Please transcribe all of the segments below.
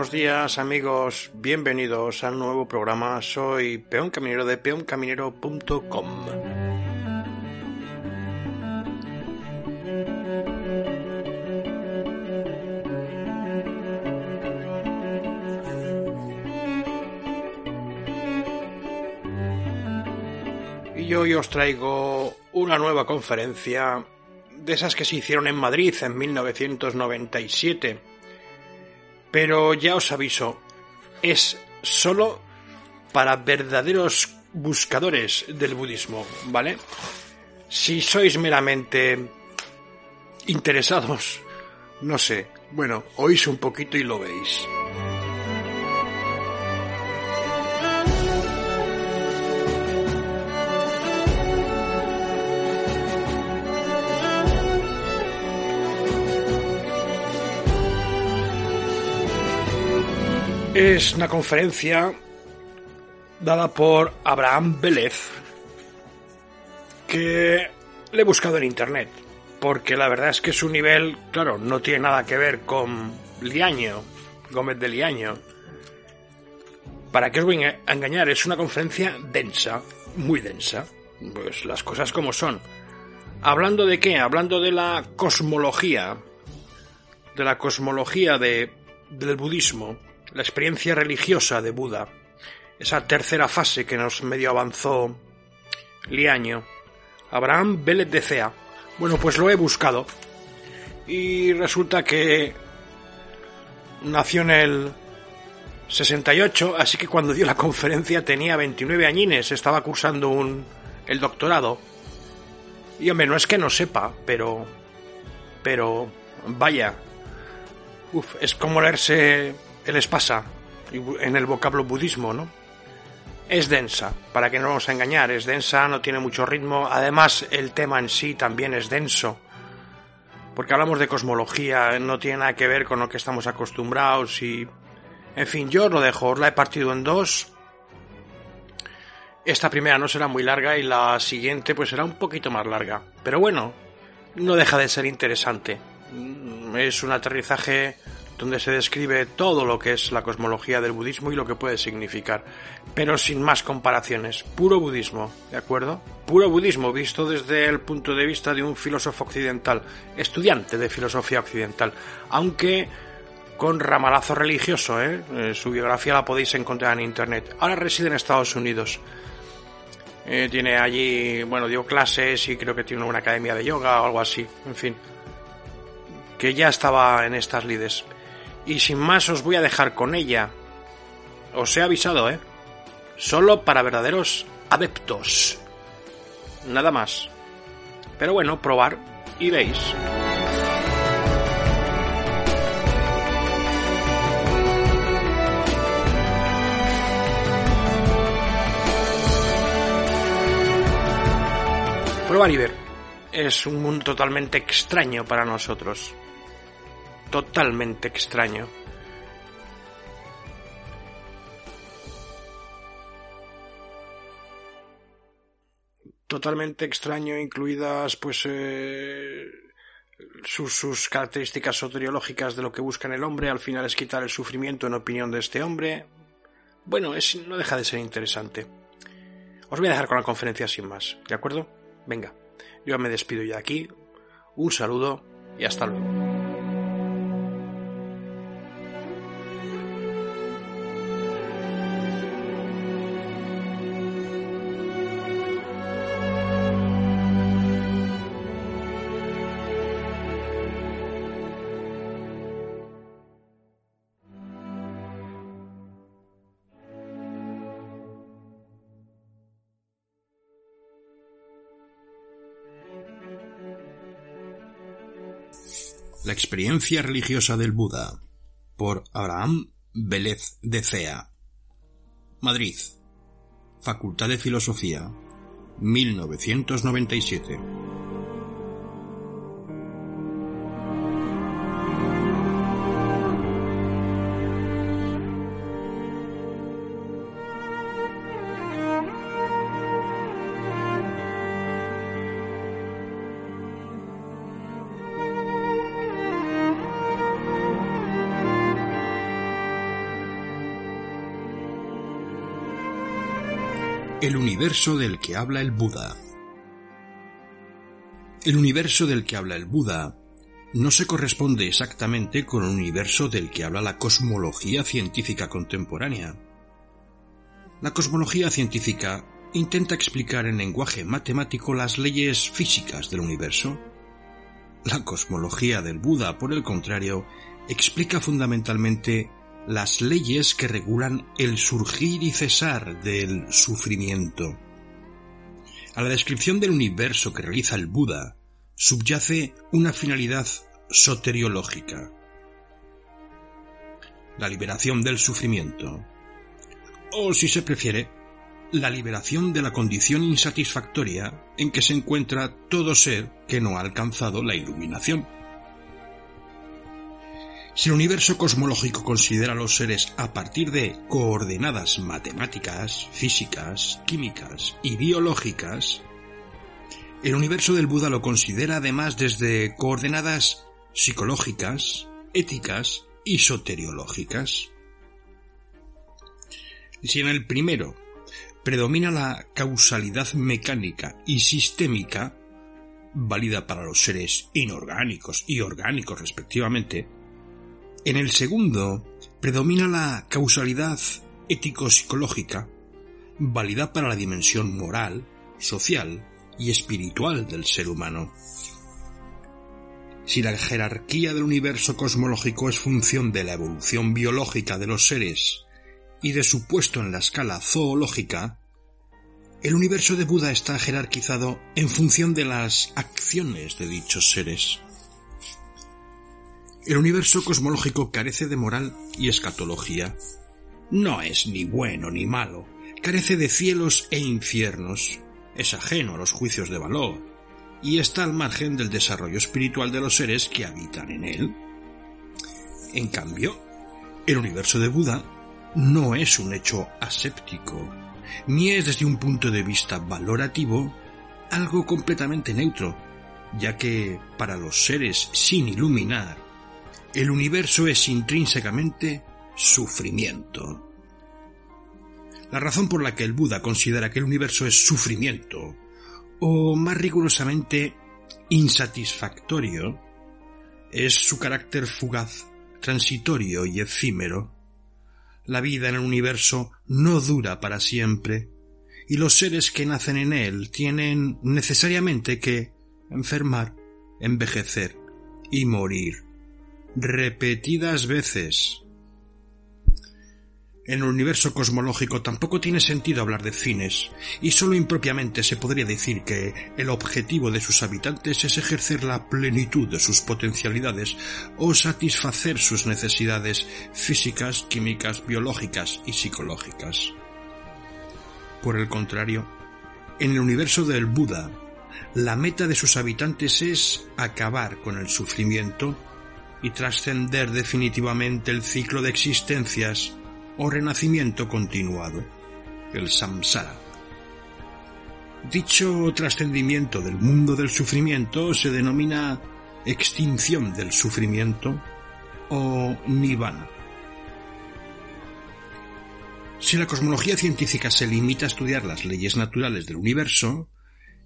Buenos días amigos, bienvenidos al nuevo programa. Soy Peón Caminero de peoncaminero.com. Y hoy os traigo una nueva conferencia de esas que se hicieron en Madrid en 1997. Pero ya os aviso, es solo para verdaderos buscadores del budismo, ¿vale? Si sois meramente interesados, no sé, bueno, oís un poquito y lo veis. Es una conferencia dada por Abraham Vélez que le he buscado en internet porque la verdad es que su nivel, claro, no tiene nada que ver con Liaño, Gómez de Liaño. ¿Para qué os voy a engañar? Es una conferencia densa, muy densa. Pues las cosas como son. ¿Hablando de qué? Hablando de la cosmología. De la cosmología de, del budismo la experiencia religiosa de Buda, esa tercera fase que nos medio avanzó Liaño, Abraham Vélez de Cea. Bueno, pues lo he buscado y resulta que nació en el 68, así que cuando dio la conferencia tenía 29 añines, estaba cursando un, el doctorado. Y hombre, no es que no sepa, pero... Pero... Vaya. Uf, es como leerse les pasa en el vocablo budismo, ¿no? Es densa, para que no nos engañar, es densa, no tiene mucho ritmo, además el tema en sí también es denso, porque hablamos de cosmología, no tiene nada que ver con lo que estamos acostumbrados y... En fin, yo lo dejo, la he partido en dos. Esta primera no será muy larga y la siguiente pues será un poquito más larga, pero bueno, no deja de ser interesante. Es un aterrizaje donde se describe todo lo que es la cosmología del budismo y lo que puede significar, pero sin más comparaciones, puro budismo, ¿de acuerdo? Puro budismo visto desde el punto de vista de un filósofo occidental, estudiante de filosofía occidental, aunque con ramalazo religioso, ¿eh? eh su biografía la podéis encontrar en internet. Ahora reside en Estados Unidos. Eh, tiene allí, bueno, dio clases y creo que tiene una academia de yoga o algo así, en fin. Que ya estaba en estas lides. Y sin más os voy a dejar con ella. Os he avisado, ¿eh? Solo para verdaderos adeptos. Nada más. Pero bueno, probar y veis. Probar y ver. Es un mundo totalmente extraño para nosotros totalmente extraño. Totalmente extraño, incluidas pues eh, sus, sus, características soteriológicas de lo que busca en el hombre, al final es quitar el sufrimiento en opinión de este hombre. Bueno, es, no deja de ser interesante. Os voy a dejar con la conferencia sin más, ¿de acuerdo? Venga, yo me despido ya aquí. Un saludo y hasta luego. Experiencia religiosa del Buda por Abraham Vélez de Cea. Madrid. Facultad de Filosofía. 1997. El universo del que habla el Buda. El universo del que habla el Buda no se corresponde exactamente con el universo del que habla la cosmología científica contemporánea. La cosmología científica intenta explicar en lenguaje matemático las leyes físicas del universo. La cosmología del Buda, por el contrario, explica fundamentalmente las leyes que regulan el surgir y cesar del sufrimiento. A la descripción del universo que realiza el Buda subyace una finalidad soteriológica. La liberación del sufrimiento. O si se prefiere, la liberación de la condición insatisfactoria en que se encuentra todo ser que no ha alcanzado la iluminación. Si el universo cosmológico considera a los seres a partir de coordenadas matemáticas, físicas, químicas y biológicas, el universo del Buda lo considera además desde coordenadas psicológicas, éticas y soteriológicas. Si en el primero predomina la causalidad mecánica y sistémica, válida para los seres inorgánicos y orgánicos respectivamente, en el segundo, predomina la causalidad ético-psicológica, válida para la dimensión moral, social y espiritual del ser humano. Si la jerarquía del universo cosmológico es función de la evolución biológica de los seres y de su puesto en la escala zoológica, el universo de Buda está jerarquizado en función de las acciones de dichos seres. El universo cosmológico carece de moral y escatología. No es ni bueno ni malo, carece de cielos e infiernos, es ajeno a los juicios de valor, y está al margen del desarrollo espiritual de los seres que habitan en él. En cambio, el universo de Buda no es un hecho aséptico, ni es desde un punto de vista valorativo algo completamente neutro, ya que para los seres sin iluminar el universo es intrínsecamente sufrimiento. La razón por la que el Buda considera que el universo es sufrimiento, o más rigurosamente insatisfactorio, es su carácter fugaz, transitorio y efímero. La vida en el universo no dura para siempre, y los seres que nacen en él tienen necesariamente que enfermar, envejecer y morir repetidas veces. En el universo cosmológico tampoco tiene sentido hablar de fines, y sólo impropiamente se podría decir que el objetivo de sus habitantes es ejercer la plenitud de sus potencialidades o satisfacer sus necesidades físicas, químicas, biológicas y psicológicas. Por el contrario, en el universo del Buda, la meta de sus habitantes es acabar con el sufrimiento y trascender definitivamente el ciclo de existencias o renacimiento continuado, el samsara. Dicho trascendimiento del mundo del sufrimiento se denomina extinción del sufrimiento o nirvana. Si la cosmología científica se limita a estudiar las leyes naturales del universo,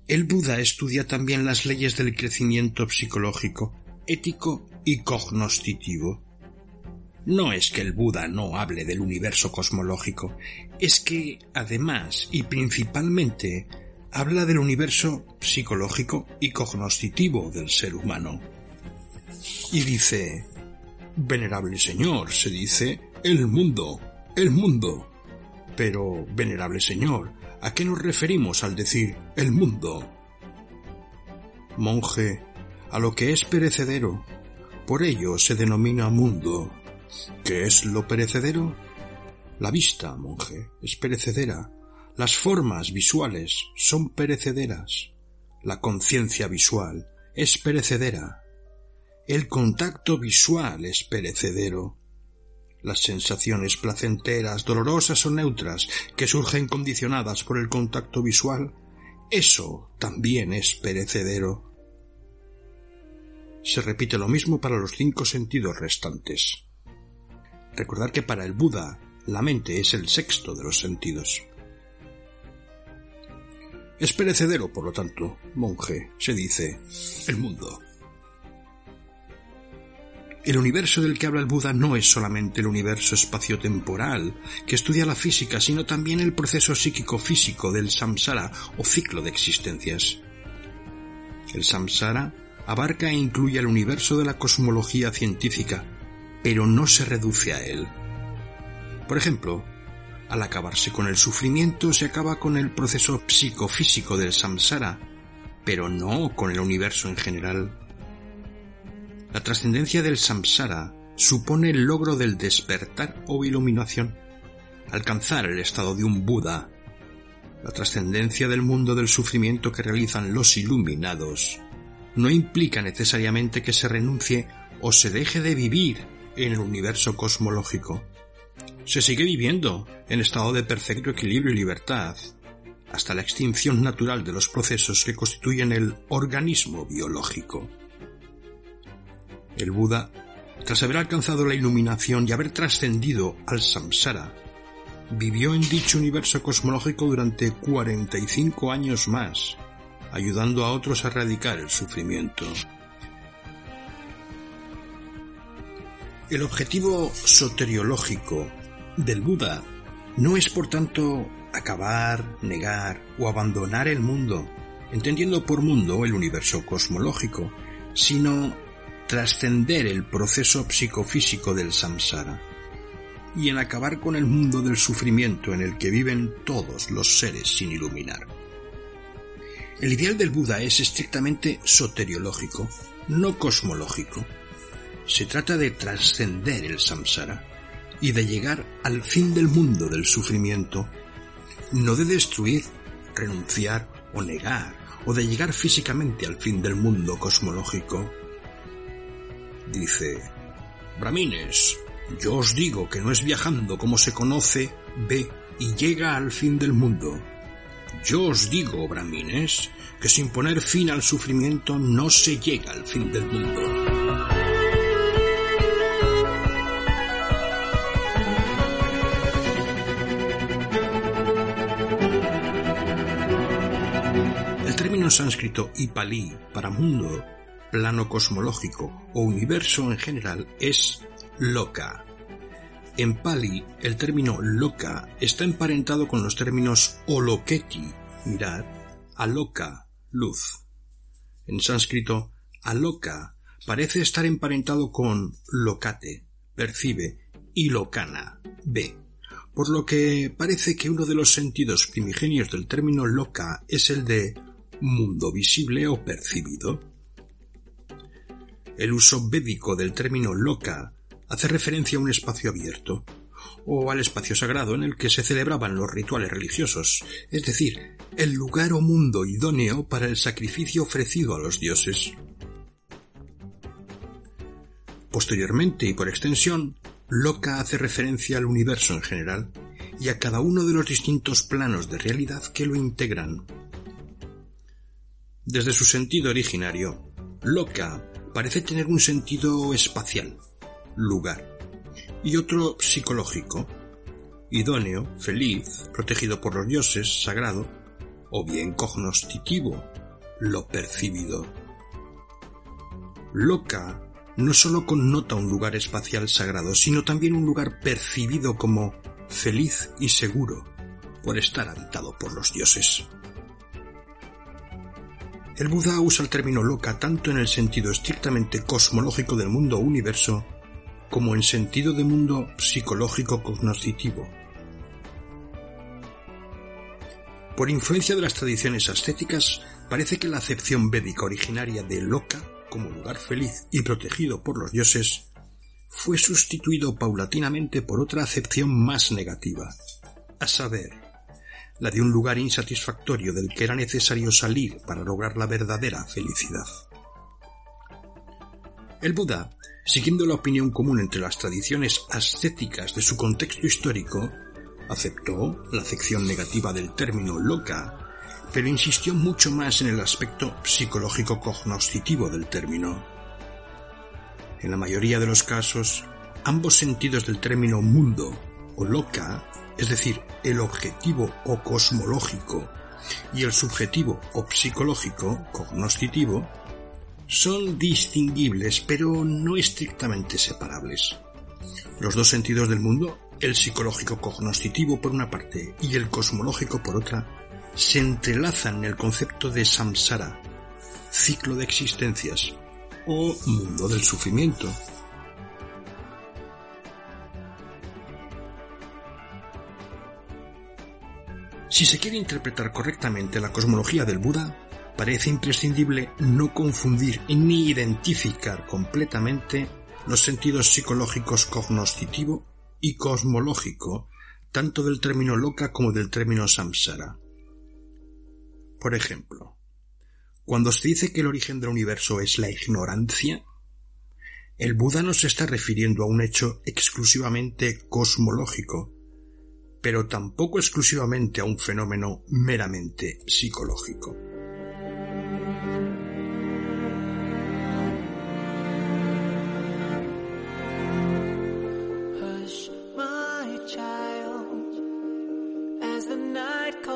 el Buda estudia también las leyes del crecimiento psicológico, ético y cognoscitivo. No es que el Buda no hable del universo cosmológico, es que, además y principalmente, habla del universo psicológico y cognoscitivo del ser humano. Y dice, Venerable Señor, se dice, el mundo, el mundo. Pero, Venerable Señor, ¿a qué nos referimos al decir el mundo? Monje, a lo que es perecedero, por ello se denomina mundo. ¿Qué es lo perecedero? La vista, monje, es perecedera. Las formas visuales son perecederas. La conciencia visual es perecedera. El contacto visual es perecedero. Las sensaciones placenteras, dolorosas o neutras que surgen condicionadas por el contacto visual, eso también es perecedero se repite lo mismo para los cinco sentidos restantes. Recordar que para el Buda la mente es el sexto de los sentidos. Es perecedero, por lo tanto, monje, se dice, el mundo. El universo del que habla el Buda no es solamente el universo espaciotemporal que estudia la física, sino también el proceso psíquico-físico del samsara o ciclo de existencias. El samsara abarca e incluye el universo de la cosmología científica, pero no se reduce a él. Por ejemplo, al acabarse con el sufrimiento se acaba con el proceso psicofísico del samsara, pero no con el universo en general. La trascendencia del samsara supone el logro del despertar o iluminación, alcanzar el estado de un Buda. La trascendencia del mundo del sufrimiento que realizan los iluminados no implica necesariamente que se renuncie o se deje de vivir en el universo cosmológico se sigue viviendo en estado de perfecto equilibrio y libertad, hasta la extinción natural de los procesos que constituyen el organismo biológico. El Buda, tras haber alcanzado la iluminación y haber trascendido al samsara, vivió en dicho universo cosmológico durante 45 años más, ayudando a otros a erradicar el sufrimiento. El objetivo soteriológico del Buda no es, por tanto, acabar, negar o abandonar el mundo, entendiendo por mundo el universo cosmológico, sino trascender el proceso psicofísico del samsara y en acabar con el mundo del sufrimiento en el que viven todos los seres sin iluminar. El ideal del Buda es estrictamente soteriológico, no cosmológico. Se trata de trascender el samsara, y de llegar al fin del mundo del sufrimiento, no de destruir, renunciar o negar, o de llegar físicamente al fin del mundo cosmológico. Dice, Bramines, yo os digo que no es viajando como se conoce, ve y llega al fin del mundo. Yo os digo, Bramines, que sin poner fin al sufrimiento no se llega al fin del mundo. término sánscrito y palí para mundo, plano cosmológico o universo en general es loka. En pali, el término loka está emparentado con los términos oloketi, mirad, aloka, luz. En sánscrito, aloka parece estar emparentado con lokate, percibe, y lokana, ve. Por lo que parece que uno de los sentidos primigenios del término loka es el de mundo visible o percibido. El uso védico del término loca hace referencia a un espacio abierto, o al espacio sagrado en el que se celebraban los rituales religiosos, es decir, el lugar o mundo idóneo para el sacrificio ofrecido a los dioses. Posteriormente y por extensión, Loca hace referencia al universo en general y a cada uno de los distintos planos de realidad que lo integran. Desde su sentido originario, loca parece tener un sentido espacial, lugar, y otro psicológico, idóneo, feliz, protegido por los dioses, sagrado, o bien cognoscitivo, lo percibido. Loca no sólo connota un lugar espacial sagrado, sino también un lugar percibido como feliz y seguro por estar habitado por los dioses. El Buda usa el término loca tanto en el sentido estrictamente cosmológico del mundo universo como en sentido de mundo psicológico cognoscitivo. Por influencia de las tradiciones ascéticas, parece que la acepción védica originaria de loca como lugar feliz y protegido por los dioses fue sustituido paulatinamente por otra acepción más negativa, a saber, la de un lugar insatisfactorio del que era necesario salir para lograr la verdadera felicidad. El Buda, siguiendo la opinión común entre las tradiciones ascéticas de su contexto histórico, aceptó la acepción negativa del término loca, pero insistió mucho más en el aspecto psicológico cognoscitivo del término. En la mayoría de los casos, ambos sentidos del término mundo o loca es decir, el objetivo o cosmológico, y el subjetivo o psicológico, cognoscitivo, son distinguibles pero no estrictamente separables. Los dos sentidos del mundo, el psicológico cognoscitivo por una parte y el cosmológico por otra, se entrelazan en el concepto de samsara, ciclo de existencias, o mundo del sufrimiento. Si se quiere interpretar correctamente la cosmología del Buda, parece imprescindible no confundir ni identificar completamente los sentidos psicológicos cognoscitivo y cosmológico, tanto del término loca como del término samsara. Por ejemplo, cuando se dice que el origen del universo es la ignorancia, el Buda no se está refiriendo a un hecho exclusivamente cosmológico, pero tampoco exclusivamente a un fenómeno meramente psicológico.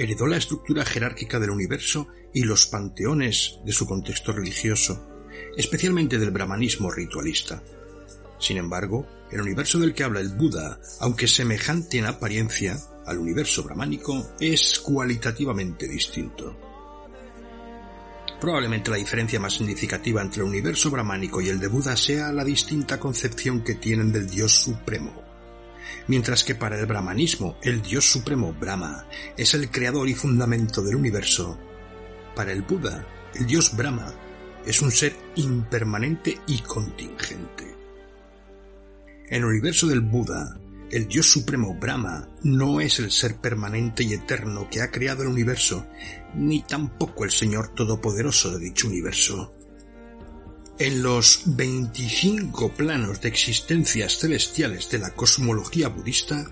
heredó la estructura jerárquica del universo y los panteones de su contexto religioso, especialmente del brahmanismo ritualista. Sin embargo, el universo del que habla el Buda, aunque semejante en apariencia al universo brahmánico, es cualitativamente distinto. Probablemente la diferencia más significativa entre el universo brahmánico y el de Buda sea la distinta concepción que tienen del Dios Supremo. Mientras que para el brahmanismo el Dios Supremo Brahma es el creador y fundamento del universo, para el Buda el Dios Brahma es un ser impermanente y contingente. En el universo del Buda, el Dios Supremo Brahma no es el ser permanente y eterno que ha creado el universo, ni tampoco el Señor Todopoderoso de dicho universo. En los 25 planos de existencias celestiales de la cosmología budista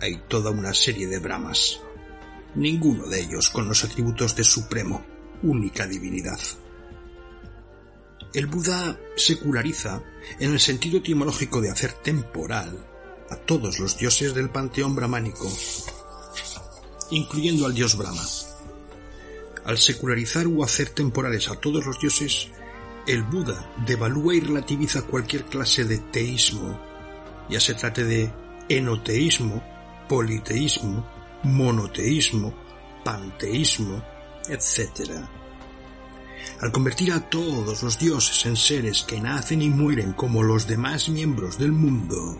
hay toda una serie de Brahmas, ninguno de ellos con los atributos de supremo, única divinidad. El Buda seculariza en el sentido etimológico de hacer temporal a todos los dioses del panteón brahmánico, incluyendo al dios Brahma. Al secularizar o hacer temporales a todos los dioses, el Buda devalúa y relativiza cualquier clase de teísmo, ya se trate de enoteísmo, politeísmo, monoteísmo, panteísmo, etc. Al convertir a todos los dioses en seres que nacen y mueren como los demás miembros del mundo,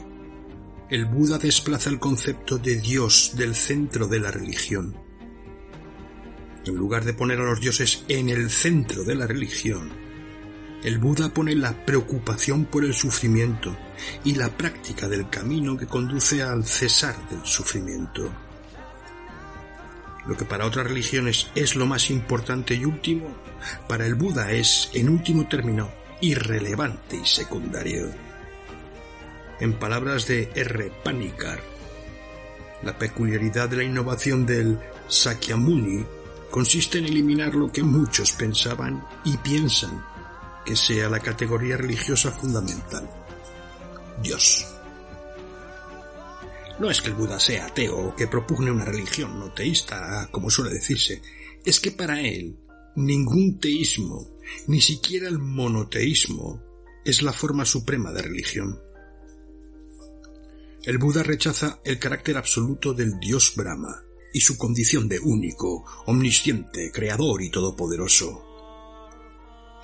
el Buda desplaza el concepto de Dios del centro de la religión. En lugar de poner a los dioses en el centro de la religión, el Buda pone la preocupación por el sufrimiento y la práctica del camino que conduce al cesar del sufrimiento. Lo que para otras religiones es lo más importante y último, para el Buda es, en último término, irrelevante y secundario en palabras de R. Panikar. La peculiaridad de la innovación del Sakyamuni consiste en eliminar lo que muchos pensaban y piensan que sea la categoría religiosa fundamental. Dios. No es que el Buda sea ateo o que propugne una religión no teísta, como suele decirse, es que para él ningún teísmo, ni siquiera el monoteísmo, es la forma suprema de religión. El Buda rechaza el carácter absoluto del Dios Brahma y su condición de único, omnisciente, creador y todopoderoso.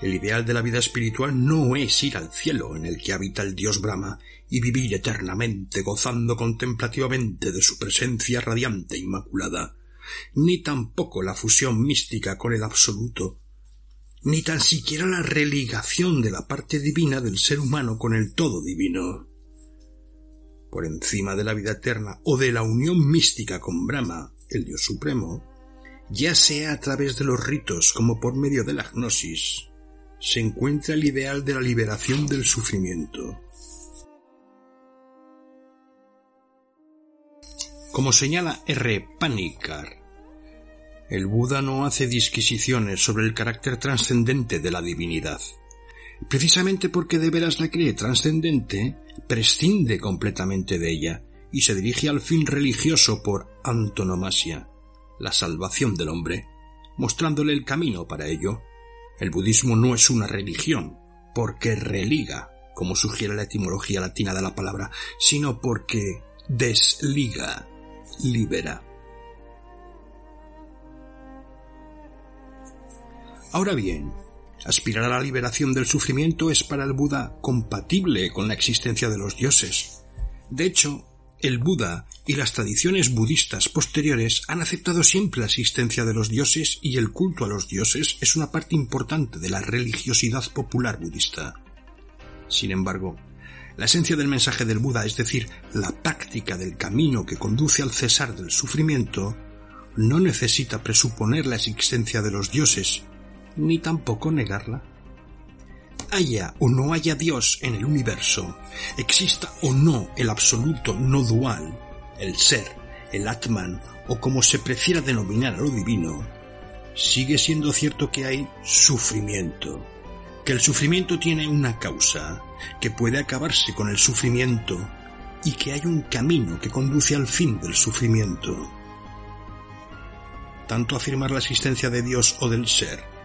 El ideal de la vida espiritual no es ir al cielo en el que habita el Dios Brahma y vivir eternamente gozando contemplativamente de su presencia radiante e inmaculada, ni tampoco la fusión mística con el absoluto, ni tan siquiera la religación de la parte divina del ser humano con el todo divino. Por encima de la vida eterna o de la unión mística con Brahma, el Dios Supremo, ya sea a través de los ritos como por medio de la gnosis, se encuentra el ideal de la liberación del sufrimiento. Como señala R. Panikar, el Buda no hace disquisiciones sobre el carácter trascendente de la divinidad. Precisamente porque de veras la cree trascendente, prescinde completamente de ella y se dirige al fin religioso por antonomasia, la salvación del hombre, mostrándole el camino para ello. El budismo no es una religión, porque religa, como sugiere la etimología latina de la palabra, sino porque desliga, libera. Ahora bien, aspirar a la liberación del sufrimiento es para el Buda compatible con la existencia de los dioses. De hecho, el Buda y las tradiciones budistas posteriores han aceptado siempre la existencia de los dioses y el culto a los dioses es una parte importante de la religiosidad popular budista. Sin embargo, la esencia del mensaje del Buda, es decir, la práctica del camino que conduce al cesar del sufrimiento, no necesita presuponer la existencia de los dioses, ni tampoco negarla haya o no haya Dios en el universo, exista o no el absoluto no dual, el ser, el Atman o como se prefiera denominar a lo divino, sigue siendo cierto que hay sufrimiento, que el sufrimiento tiene una causa, que puede acabarse con el sufrimiento y que hay un camino que conduce al fin del sufrimiento. Tanto afirmar la existencia de Dios o del ser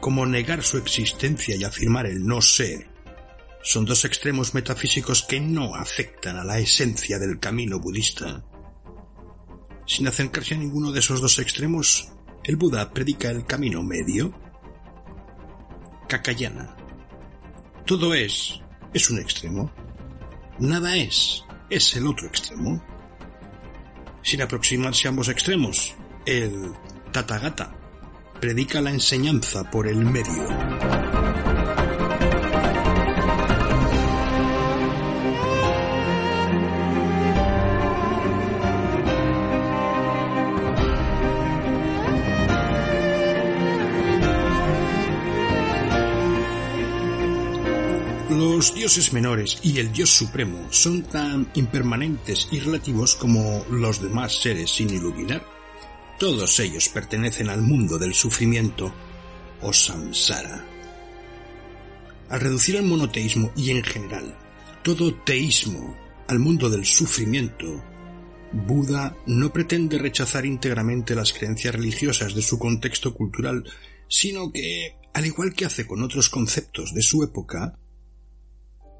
como negar su existencia y afirmar el no ser, son dos extremos metafísicos que no afectan a la esencia del camino budista. Sin acercarse a ninguno de esos dos extremos, el Buda predica el camino medio. Kakayana. Todo es, es un extremo. Nada es, es el otro extremo. Sin aproximarse a ambos extremos, el Tathagata predica la enseñanza por el medio. Los dioses menores y el dios supremo son tan impermanentes y relativos como los demás seres sin iluminar. Todos ellos pertenecen al mundo del sufrimiento o samsara. Al reducir el monoteísmo y en general todo teísmo al mundo del sufrimiento, Buda no pretende rechazar íntegramente las creencias religiosas de su contexto cultural, sino que, al igual que hace con otros conceptos de su época,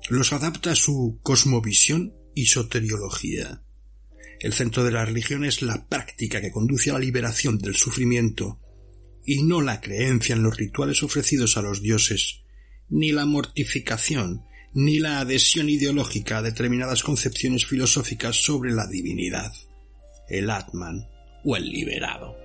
los adapta a su cosmovisión y soteriología. El centro de la religión es la práctica que conduce a la liberación del sufrimiento, y no la creencia en los rituales ofrecidos a los dioses, ni la mortificación, ni la adhesión ideológica a determinadas concepciones filosóficas sobre la divinidad, el Atman o el liberado.